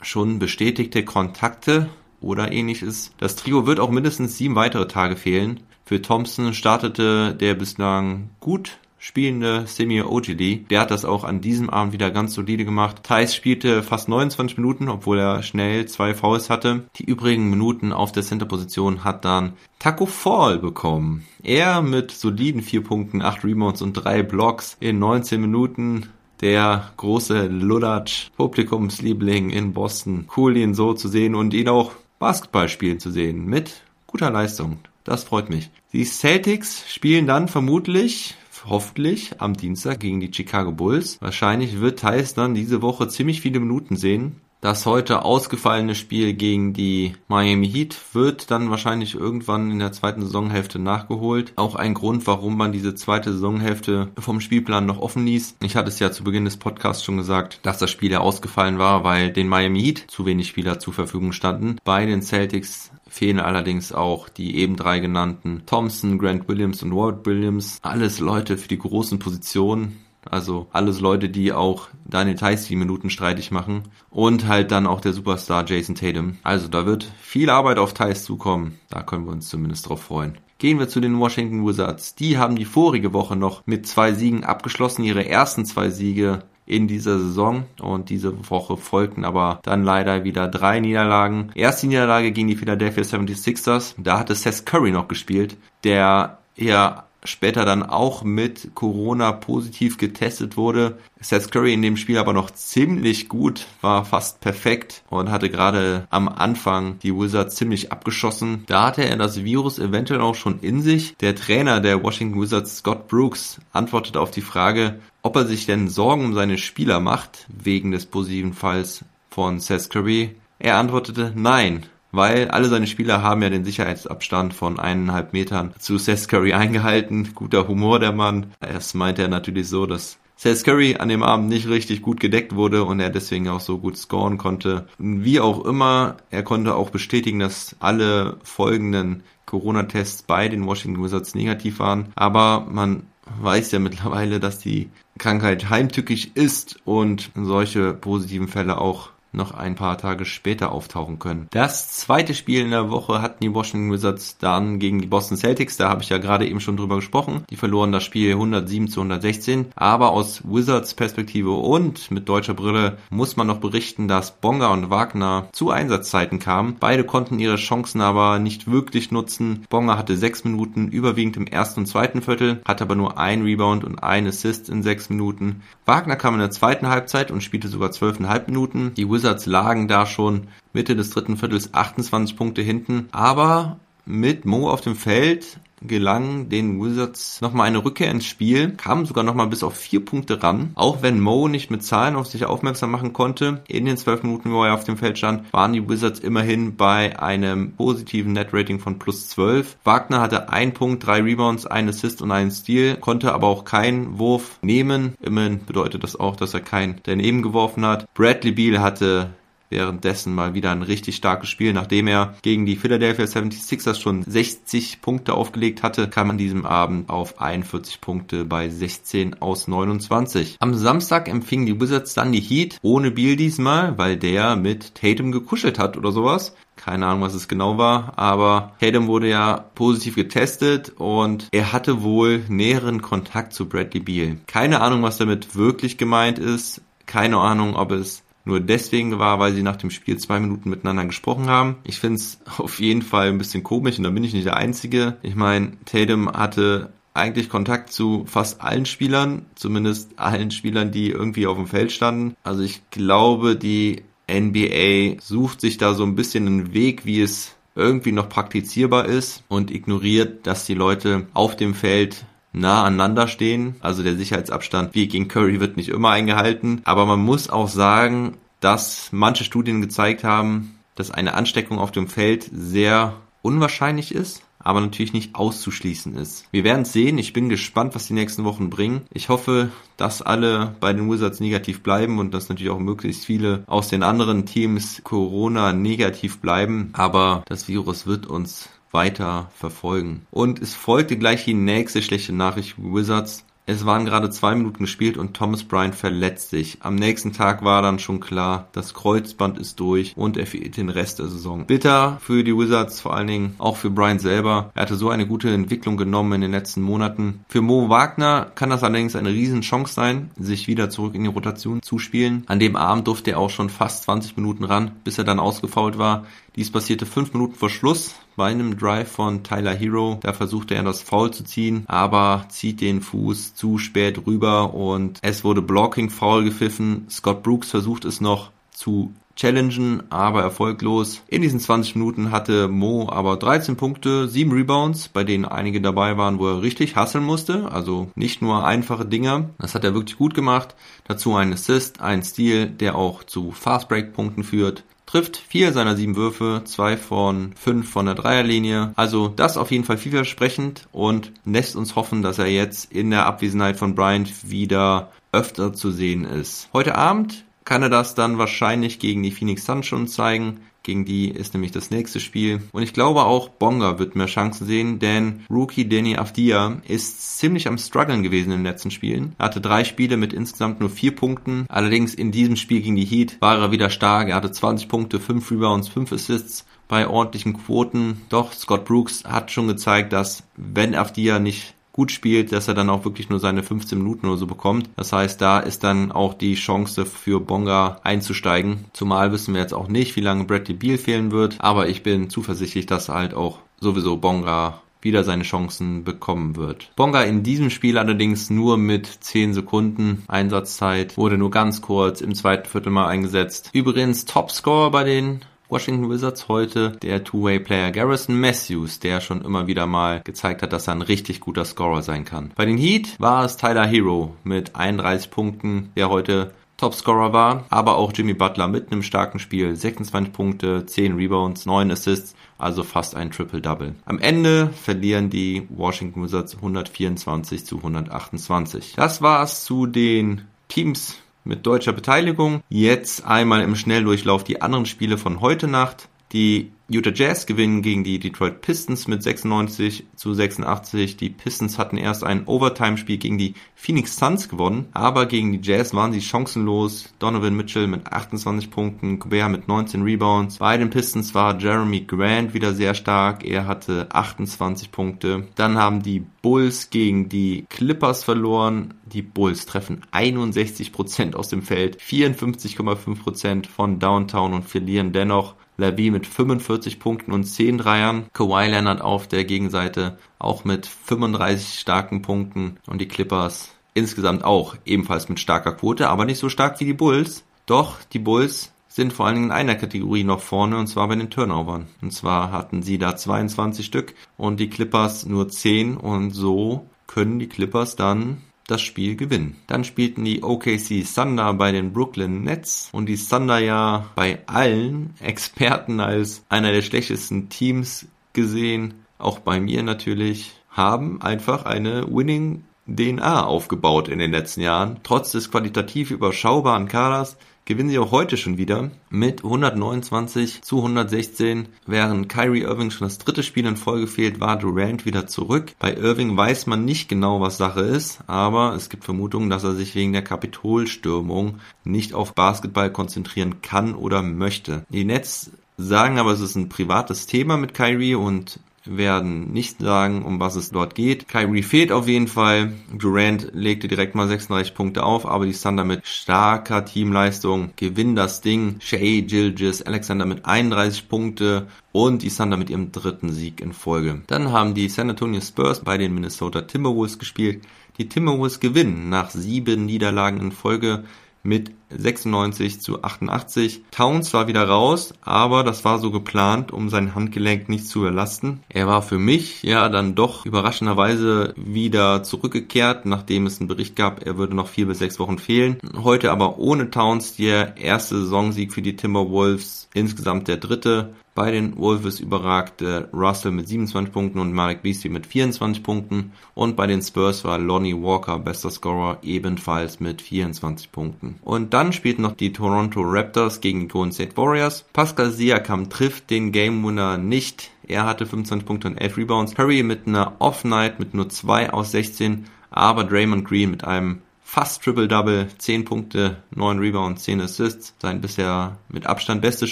schon bestätigte Kontakte oder ähnliches. Das Trio wird auch mindestens sieben weitere Tage fehlen. Für Thompson startete der bislang gut spielende Semir Ojili. Der hat das auch an diesem Abend wieder ganz solide gemacht. Thais spielte fast 29 Minuten, obwohl er schnell zwei Fouls hatte. Die übrigen Minuten auf der Center-Position hat dann Taco Fall bekommen. Er mit soliden vier Punkten, acht Rebounds und drei Blocks in 19 Minuten der große Lulatsch, Publikumsliebling in Boston. Cool, ihn so zu sehen und ihn auch Basketball spielen zu sehen. Mit guter Leistung. Das freut mich. Die Celtics spielen dann vermutlich hoffentlich am Dienstag gegen die Chicago Bulls. Wahrscheinlich wird Thais dann diese Woche ziemlich viele Minuten sehen. Das heute ausgefallene Spiel gegen die Miami Heat wird dann wahrscheinlich irgendwann in der zweiten Saisonhälfte nachgeholt. Auch ein Grund, warum man diese zweite Saisonhälfte vom Spielplan noch offen ließ. Ich hatte es ja zu Beginn des Podcasts schon gesagt, dass das Spiel ja ausgefallen war, weil den Miami Heat zu wenig Spieler zur Verfügung standen. Bei den Celtics fehlen allerdings auch die eben drei genannten Thompson, Grant Williams und Ward Williams. Alles Leute für die großen Positionen. Also alles Leute, die auch Daniel Theiss die Minuten streitig machen. Und halt dann auch der Superstar Jason Tatum. Also da wird viel Arbeit auf Theiss zukommen. Da können wir uns zumindest drauf freuen. Gehen wir zu den Washington Wizards. Die haben die vorige Woche noch mit zwei Siegen abgeschlossen. Ihre ersten zwei Siege in dieser Saison und diese Woche folgten aber dann leider wieder drei Niederlagen. Erste Niederlage gegen die Philadelphia 76ers, da hatte Seth Curry noch gespielt, der ja später dann auch mit Corona positiv getestet wurde. Seth Curry in dem Spiel aber noch ziemlich gut, war fast perfekt und hatte gerade am Anfang die Wizards ziemlich abgeschossen. Da hatte er das Virus eventuell auch schon in sich. Der Trainer der Washington Wizards, Scott Brooks, antwortete auf die Frage, ob er sich denn Sorgen um seine Spieler macht, wegen des positiven Falls von Seth Curry. Er antwortete nein, weil alle seine Spieler haben ja den Sicherheitsabstand von eineinhalb Metern zu Seth Curry eingehalten. Guter Humor der Mann. Erst meinte er natürlich so, dass Seth Curry an dem Abend nicht richtig gut gedeckt wurde und er deswegen auch so gut scoren konnte. Wie auch immer, er konnte auch bestätigen, dass alle folgenden Corona-Tests bei den Washington Wizards negativ waren. Aber man weiß ja mittlerweile, dass die Krankheit heimtückisch ist und solche positiven Fälle auch noch ein paar Tage später auftauchen können. Das zweite Spiel in der Woche hatten die Washington Wizards dann gegen die Boston Celtics. Da habe ich ja gerade eben schon drüber gesprochen. Die verloren das Spiel 107 zu 116. Aber aus Wizards Perspektive und mit deutscher Brille muss man noch berichten, dass Bonga und Wagner zu Einsatzzeiten kamen. Beide konnten ihre Chancen aber nicht wirklich nutzen. Bonga hatte sechs Minuten, überwiegend im ersten und zweiten Viertel, hatte aber nur ein Rebound und ein Assist in sechs Minuten. Wagner kam in der zweiten Halbzeit und spielte sogar zwölfeinhalb Minuten. Die Wizards Wizards lagen da schon Mitte des dritten Viertels 28 Punkte hinten, aber mit Mo auf dem Feld gelang den Wizards nochmal eine Rückkehr ins Spiel, kamen sogar nochmal bis auf vier Punkte ran. Auch wenn Mo nicht mit Zahlen auf sich aufmerksam machen konnte, in den zwölf Minuten, wo er auf dem Feld stand, waren die Wizards immerhin bei einem positiven Net-Rating von plus 12. Wagner hatte ein Punkt, drei Rebounds, ein Assist und einen Steal, konnte aber auch keinen Wurf nehmen. Immerhin bedeutet das auch, dass er keinen daneben geworfen hat. Bradley Beal hatte währenddessen mal wieder ein richtig starkes Spiel. Nachdem er gegen die Philadelphia 76ers schon 60 Punkte aufgelegt hatte, kam an diesem Abend auf 41 Punkte bei 16 aus 29. Am Samstag empfingen die Wizards dann die Heat ohne Beal diesmal, weil der mit Tatum gekuschelt hat oder sowas. Keine Ahnung, was es genau war, aber Tatum wurde ja positiv getestet und er hatte wohl näheren Kontakt zu Bradley Beal. Keine Ahnung, was damit wirklich gemeint ist. Keine Ahnung, ob es nur deswegen war, weil sie nach dem Spiel zwei Minuten miteinander gesprochen haben. Ich finde es auf jeden Fall ein bisschen komisch und da bin ich nicht der Einzige. Ich meine, Tatum hatte eigentlich Kontakt zu fast allen Spielern, zumindest allen Spielern, die irgendwie auf dem Feld standen. Also ich glaube, die NBA sucht sich da so ein bisschen einen Weg, wie es irgendwie noch praktizierbar ist und ignoriert, dass die Leute auf dem Feld nah aneinander stehen. Also der Sicherheitsabstand wie gegen Curry wird nicht immer eingehalten. Aber man muss auch sagen, dass manche Studien gezeigt haben, dass eine Ansteckung auf dem Feld sehr unwahrscheinlich ist, aber natürlich nicht auszuschließen ist. Wir werden sehen. Ich bin gespannt, was die nächsten Wochen bringen. Ich hoffe, dass alle bei den Wizards negativ bleiben und dass natürlich auch möglichst viele aus den anderen Teams Corona negativ bleiben. Aber das Virus wird uns weiter verfolgen. Und es folgte gleich die nächste schlechte Nachricht Wizards. Es waren gerade zwei Minuten gespielt und Thomas Bryant verletzt sich. Am nächsten Tag war dann schon klar, das Kreuzband ist durch und er fehlt den Rest der Saison. Bitter für die Wizards, vor allen Dingen auch für Bryant selber. Er hatte so eine gute Entwicklung genommen in den letzten Monaten. Für Mo Wagner kann das allerdings eine Riesenchance sein, sich wieder zurück in die Rotation zu spielen. An dem Abend durfte er auch schon fast 20 Minuten ran, bis er dann ausgefault war. Dies passierte fünf Minuten vor Schluss bei einem Drive von Tyler Hero. Da versuchte er das Foul zu ziehen, aber zieht den Fuß zu spät rüber und es wurde Blocking Foul gepfiffen. Scott Brooks versucht es noch zu challengen, aber erfolglos. In diesen 20 Minuten hatte Mo aber 13 Punkte, 7 Rebounds, bei denen einige dabei waren, wo er richtig hasseln musste, also nicht nur einfache Dinger. Das hat er wirklich gut gemacht. Dazu ein Assist, ein Steal, der auch zu Fast Break Punkten führt trifft vier seiner sieben Würfe, zwei von fünf von der Dreierlinie. Also das auf jeden Fall vielversprechend und lässt uns hoffen, dass er jetzt in der Abwesenheit von Bryant wieder öfter zu sehen ist. Heute Abend kann er das dann wahrscheinlich gegen die Phoenix Suns schon zeigen. Gegen die ist nämlich das nächste Spiel. Und ich glaube auch Bonga wird mehr Chancen sehen, denn Rookie Danny Avdia ist ziemlich am struggeln gewesen in den letzten Spielen. Er hatte drei Spiele mit insgesamt nur vier Punkten. Allerdings in diesem Spiel gegen die Heat war er wieder stark. Er hatte 20 Punkte, 5 Rebounds, 5 Assists bei ordentlichen Quoten. Doch Scott Brooks hat schon gezeigt, dass wenn Avdia nicht gut spielt, dass er dann auch wirklich nur seine 15 Minuten oder so bekommt. Das heißt, da ist dann auch die Chance für Bonga einzusteigen. Zumal wissen wir jetzt auch nicht, wie lange Bradley Beal fehlen wird. Aber ich bin zuversichtlich, dass halt auch sowieso Bonga wieder seine Chancen bekommen wird. Bonga in diesem Spiel allerdings nur mit 10 Sekunden Einsatzzeit, wurde nur ganz kurz im zweiten Viertel mal eingesetzt. Übrigens Topscorer bei den Washington Wizards heute der Two-Way-Player Garrison Matthews, der schon immer wieder mal gezeigt hat, dass er ein richtig guter Scorer sein kann. Bei den Heat war es Tyler Hero mit 31 Punkten, der heute Topscorer war, aber auch Jimmy Butler mit einem starken Spiel, 26 Punkte, 10 Rebounds, 9 Assists, also fast ein Triple-Double. Am Ende verlieren die Washington Wizards 124 zu 128. Das war's zu den Teams mit deutscher Beteiligung. Jetzt einmal im Schnelldurchlauf die anderen Spiele von heute Nacht. Die Utah Jazz gewinnen gegen die Detroit Pistons mit 96 zu 86. Die Pistons hatten erst ein Overtime-Spiel gegen die Phoenix Suns gewonnen, aber gegen die Jazz waren sie chancenlos. Donovan Mitchell mit 28 Punkten, Gobert mit 19 Rebounds. Bei den Pistons war Jeremy Grant wieder sehr stark. Er hatte 28 Punkte. Dann haben die Bulls gegen die Clippers verloren. Die Bulls treffen 61% aus dem Feld, 54,5% von Downtown und verlieren dennoch Levy mit 45 Punkten und 10 Dreiern. Kawhi Leonard auf der Gegenseite auch mit 35 starken Punkten und die Clippers insgesamt auch ebenfalls mit starker Quote, aber nicht so stark wie die Bulls. Doch die Bulls sind vor allen Dingen in einer Kategorie noch vorne und zwar bei den Turnovern. Und zwar hatten sie da 22 Stück und die Clippers nur 10 und so können die Clippers dann das Spiel gewinnen. Dann spielten die OKC Thunder bei den Brooklyn Nets und die Thunder ja bei allen Experten als einer der schlechtesten Teams gesehen, auch bei mir natürlich, haben einfach eine Winning DNA aufgebaut in den letzten Jahren. Trotz des qualitativ überschaubaren Kaders gewinnen sie auch heute schon wieder mit 129 zu 116. Während Kyrie Irving schon das dritte Spiel in Folge fehlt, war Durant wieder zurück. Bei Irving weiß man nicht genau, was Sache ist, aber es gibt Vermutungen, dass er sich wegen der Kapitolstürmung nicht auf Basketball konzentrieren kann oder möchte. Die Nets sagen aber, es ist ein privates Thema mit Kyrie und werden nicht sagen, um was es dort geht. Kyrie fehlt auf jeden Fall. Durant legte direkt mal 36 Punkte auf, aber die Thunder mit starker Teamleistung gewinnen das Ding. Shea Gilgis Alexander mit 31 Punkte und die Thunder mit ihrem dritten Sieg in Folge. Dann haben die San Antonio Spurs bei den Minnesota Timberwolves gespielt. Die Timberwolves gewinnen nach sieben Niederlagen in Folge mit 96 zu 88. Towns war wieder raus, aber das war so geplant, um sein Handgelenk nicht zu überlasten. Er war für mich ja dann doch überraschenderweise wieder zurückgekehrt, nachdem es einen Bericht gab, er würde noch vier bis sechs Wochen fehlen. Heute aber ohne Towns der erste Saisonsieg für die Timberwolves, insgesamt der dritte. Bei den Wolves überragte Russell mit 27 Punkten und Marek Beasley mit 24 Punkten. Und bei den Spurs war Lonnie Walker bester Scorer ebenfalls mit 24 Punkten. Und dann spielten noch die Toronto Raptors gegen die Golden State Warriors. Pascal Siakam trifft den Game Winner nicht. Er hatte 25 Punkte und 11 Rebounds. Curry mit einer Off-Night mit nur 2 aus 16. Aber Draymond Green mit einem fast Triple-Double, 10 Punkte, 9 Rebounds, 10 Assists. Sein bisher mit Abstand bestes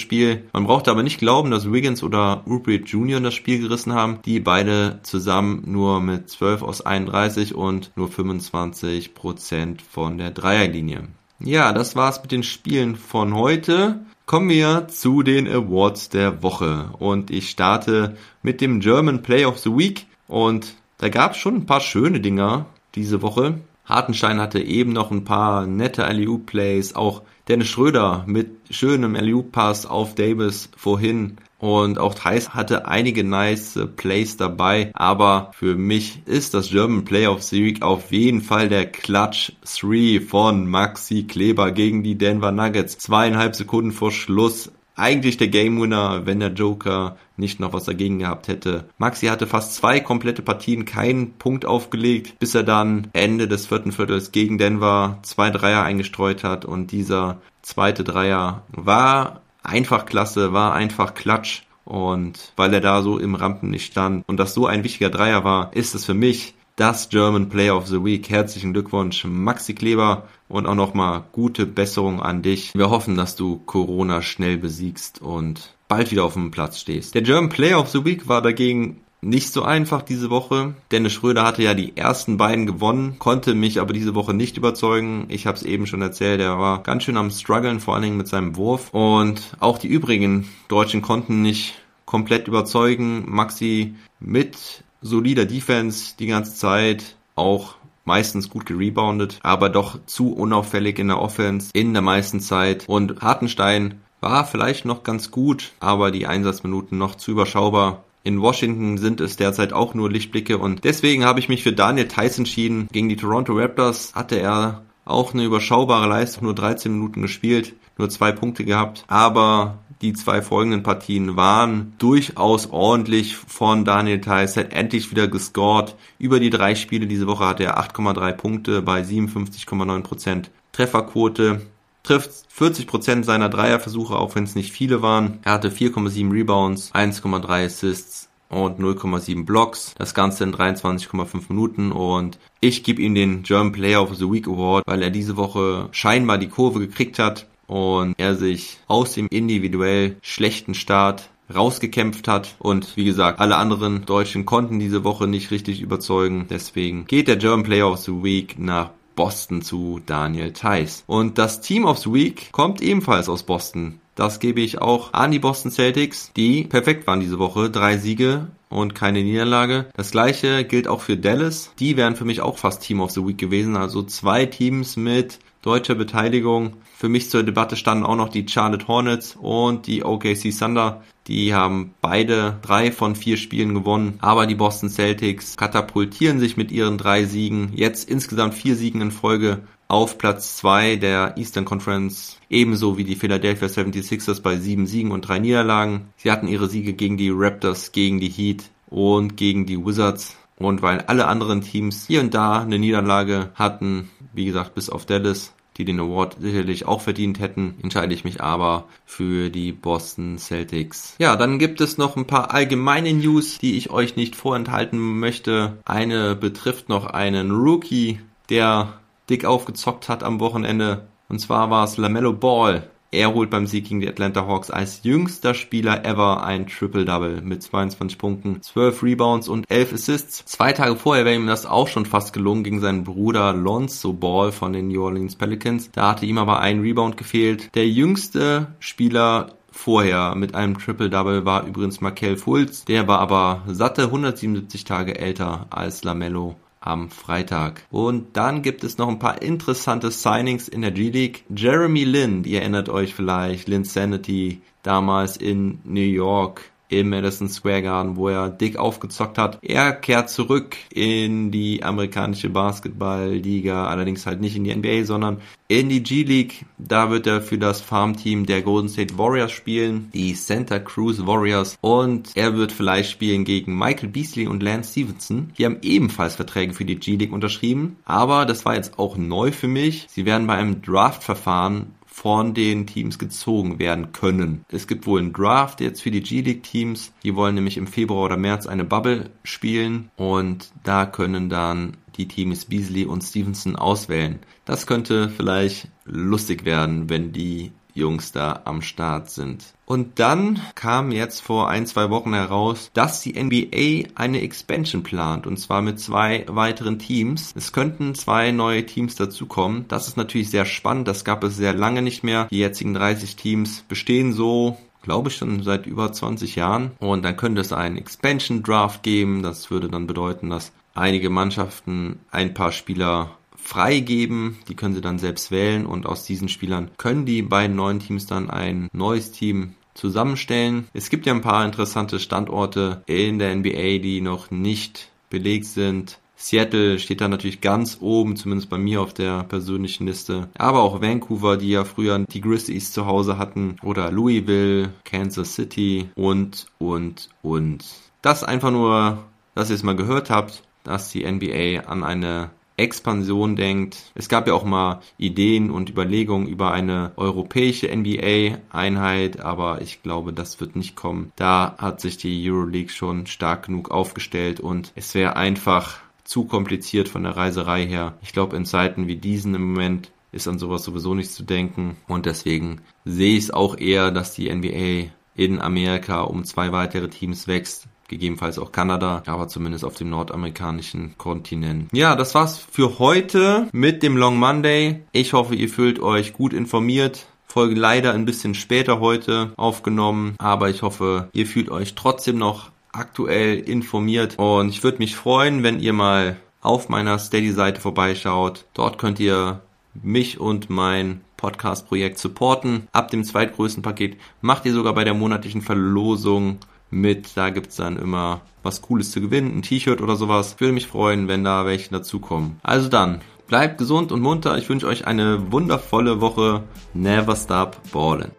Spiel. Man brauchte aber nicht glauben, dass Wiggins oder Rupert Jr. das Spiel gerissen haben. Die beide zusammen nur mit 12 aus 31 und nur 25 Prozent von der Dreierlinie. Ja, das war's mit den Spielen von heute. Kommen wir zu den Awards der Woche. Und ich starte mit dem German Play of the Week. Und da gab's schon ein paar schöne Dinger diese Woche. Hartenstein hatte eben noch ein paar nette Alley-Oop-Plays, auch Dennis Schröder mit schönem Alley-Oop-Pass auf Davis vorhin und auch Thais hatte einige nice Plays dabei, aber für mich ist das German Play of the Week auf jeden Fall der Clutch 3 von Maxi Kleber gegen die Denver Nuggets. Zweieinhalb Sekunden vor Schluss eigentlich der Game Winner, wenn der Joker nicht noch was dagegen gehabt hätte. Maxi hatte fast zwei komplette Partien keinen Punkt aufgelegt, bis er dann Ende des vierten Viertels gegen Denver zwei Dreier eingestreut hat und dieser zweite Dreier war einfach klasse, war einfach klatsch und weil er da so im Rampen nicht stand und das so ein wichtiger Dreier war, ist es für mich das German Player of the Week. Herzlichen Glückwunsch, Maxi Kleber und auch nochmal gute Besserung an dich. Wir hoffen, dass du Corona schnell besiegst und bald wieder auf dem Platz stehst. Der German Player of the Week war dagegen nicht so einfach diese Woche. Dennis Schröder hatte ja die ersten beiden gewonnen, konnte mich aber diese Woche nicht überzeugen. Ich habe es eben schon erzählt, er war ganz schön am struggeln, vor allen Dingen mit seinem Wurf. Und auch die übrigen Deutschen konnten nicht komplett überzeugen. Maxi mit solider Defense die ganze Zeit, auch meistens gut gereboundet, aber doch zu unauffällig in der Offense in der meisten Zeit. Und Hartenstein war vielleicht noch ganz gut, aber die Einsatzminuten noch zu überschaubar. In Washington sind es derzeit auch nur Lichtblicke und deswegen habe ich mich für Daniel Tice entschieden. Gegen die Toronto Raptors hatte er auch eine überschaubare Leistung, nur 13 Minuten gespielt, nur zwei Punkte gehabt, aber die zwei folgenden Partien waren durchaus ordentlich von Daniel Theiss, hat endlich wieder gescored. Über die drei Spiele diese Woche hatte er 8,3 Punkte bei 57,9% Trefferquote. Trifft 40% seiner Dreierversuche, auch wenn es nicht viele waren. Er hatte 4,7 Rebounds, 1,3 Assists und 0,7 Blocks. Das Ganze in 23,5 Minuten und ich gebe ihm den German Player of the Week Award, weil er diese Woche scheinbar die Kurve gekriegt hat und er sich aus dem individuell schlechten Start rausgekämpft hat und wie gesagt, alle anderen Deutschen konnten diese Woche nicht richtig überzeugen. Deswegen geht der German Player of the Week nach Boston zu Daniel Theiss. Und das Team of the Week kommt ebenfalls aus Boston. Das gebe ich auch an die Boston Celtics, die perfekt waren diese Woche. Drei Siege und keine Niederlage. Das gleiche gilt auch für Dallas. Die wären für mich auch fast Team of the Week gewesen. Also zwei Teams mit deutscher Beteiligung. Für mich zur Debatte standen auch noch die Charlotte Hornets und die OKC Thunder. Die haben beide drei von vier Spielen gewonnen, aber die Boston Celtics katapultieren sich mit ihren drei Siegen, jetzt insgesamt vier Siegen in Folge auf Platz zwei der Eastern Conference, ebenso wie die Philadelphia 76ers bei sieben Siegen und drei Niederlagen. Sie hatten ihre Siege gegen die Raptors, gegen die Heat und gegen die Wizards. Und weil alle anderen Teams hier und da eine Niederlage hatten, wie gesagt, bis auf Dallas, die den Award sicherlich auch verdient hätten, entscheide ich mich aber für die Boston Celtics. Ja, dann gibt es noch ein paar allgemeine News, die ich euch nicht vorenthalten möchte. Eine betrifft noch einen Rookie, der dick aufgezockt hat am Wochenende. Und zwar war es LaMelo Ball, er holt beim Sieg gegen die Atlanta Hawks als jüngster Spieler ever ein Triple-Double mit 22 Punkten, 12 Rebounds und 11 Assists. Zwei Tage vorher wäre ihm das auch schon fast gelungen gegen seinen Bruder Lonzo Ball von den New Orleans Pelicans. Da hatte ihm aber ein Rebound gefehlt. Der jüngste Spieler vorher mit einem Triple-Double war übrigens Markel Fultz. Der war aber satte 177 Tage älter als Lamello am Freitag. Und dann gibt es noch ein paar interessante Signings in der G-League. Jeremy Lin, ihr erinnert euch vielleicht, Lin Sanity, damals in New York im Madison Square Garden, wo er dick aufgezockt hat. Er kehrt zurück in die amerikanische Basketballliga, allerdings halt nicht in die NBA, sondern in die G-League. Da wird er für das Farmteam der Golden State Warriors spielen, die Santa Cruz Warriors. Und er wird vielleicht spielen gegen Michael Beasley und Lance Stevenson. Die haben ebenfalls Verträge für die G-League unterschrieben. Aber das war jetzt auch neu für mich. Sie werden bei einem Draft-Verfahren von den Teams gezogen werden können. Es gibt wohl einen Draft jetzt für die G-League Teams. Die wollen nämlich im Februar oder März eine Bubble spielen und da können dann die Teams Beasley und Stevenson auswählen. Das könnte vielleicht lustig werden, wenn die Jungs da am Start sind. Und dann kam jetzt vor ein, zwei Wochen heraus, dass die NBA eine Expansion plant und zwar mit zwei weiteren Teams. Es könnten zwei neue Teams dazukommen. Das ist natürlich sehr spannend. Das gab es sehr lange nicht mehr. Die jetzigen 30 Teams bestehen so glaube ich, schon seit über 20 Jahren. Und dann könnte es einen Expansion Draft geben. Das würde dann bedeuten, dass einige Mannschaften ein paar Spieler freigeben. Die können sie dann selbst wählen und aus diesen Spielern können die beiden neuen Teams dann ein neues Team zusammenstellen. Es gibt ja ein paar interessante Standorte in der NBA, die noch nicht belegt sind. Seattle steht da natürlich ganz oben, zumindest bei mir auf der persönlichen Liste. Aber auch Vancouver, die ja früher die Grizzlies zu Hause hatten. Oder Louisville, Kansas City und, und, und. Das einfach nur, dass ihr es mal gehört habt, dass die NBA an eine Expansion denkt. Es gab ja auch mal Ideen und Überlegungen über eine europäische NBA-Einheit, aber ich glaube, das wird nicht kommen. Da hat sich die Euroleague schon stark genug aufgestellt und es wäre einfach zu kompliziert von der Reiserei her. Ich glaube, in Zeiten wie diesen im Moment ist an sowas sowieso nicht zu denken und deswegen sehe ich es auch eher, dass die NBA in Amerika um zwei weitere Teams wächst gegebenenfalls auch Kanada, aber zumindest auf dem nordamerikanischen Kontinent. Ja, das war's für heute mit dem Long Monday. Ich hoffe, ihr fühlt euch gut informiert. Folge leider ein bisschen später heute aufgenommen, aber ich hoffe, ihr fühlt euch trotzdem noch aktuell informiert und ich würde mich freuen, wenn ihr mal auf meiner Steady-Seite vorbeischaut. Dort könnt ihr mich und mein Podcast-Projekt supporten. Ab dem zweitgrößten Paket macht ihr sogar bei der monatlichen Verlosung mit. Da gibt's dann immer was Cooles zu gewinnen, ein T-Shirt oder sowas. Ich würde mich freuen, wenn da welche dazukommen. Also dann, bleibt gesund und munter. Ich wünsche euch eine wundervolle Woche. Never stop ballin'.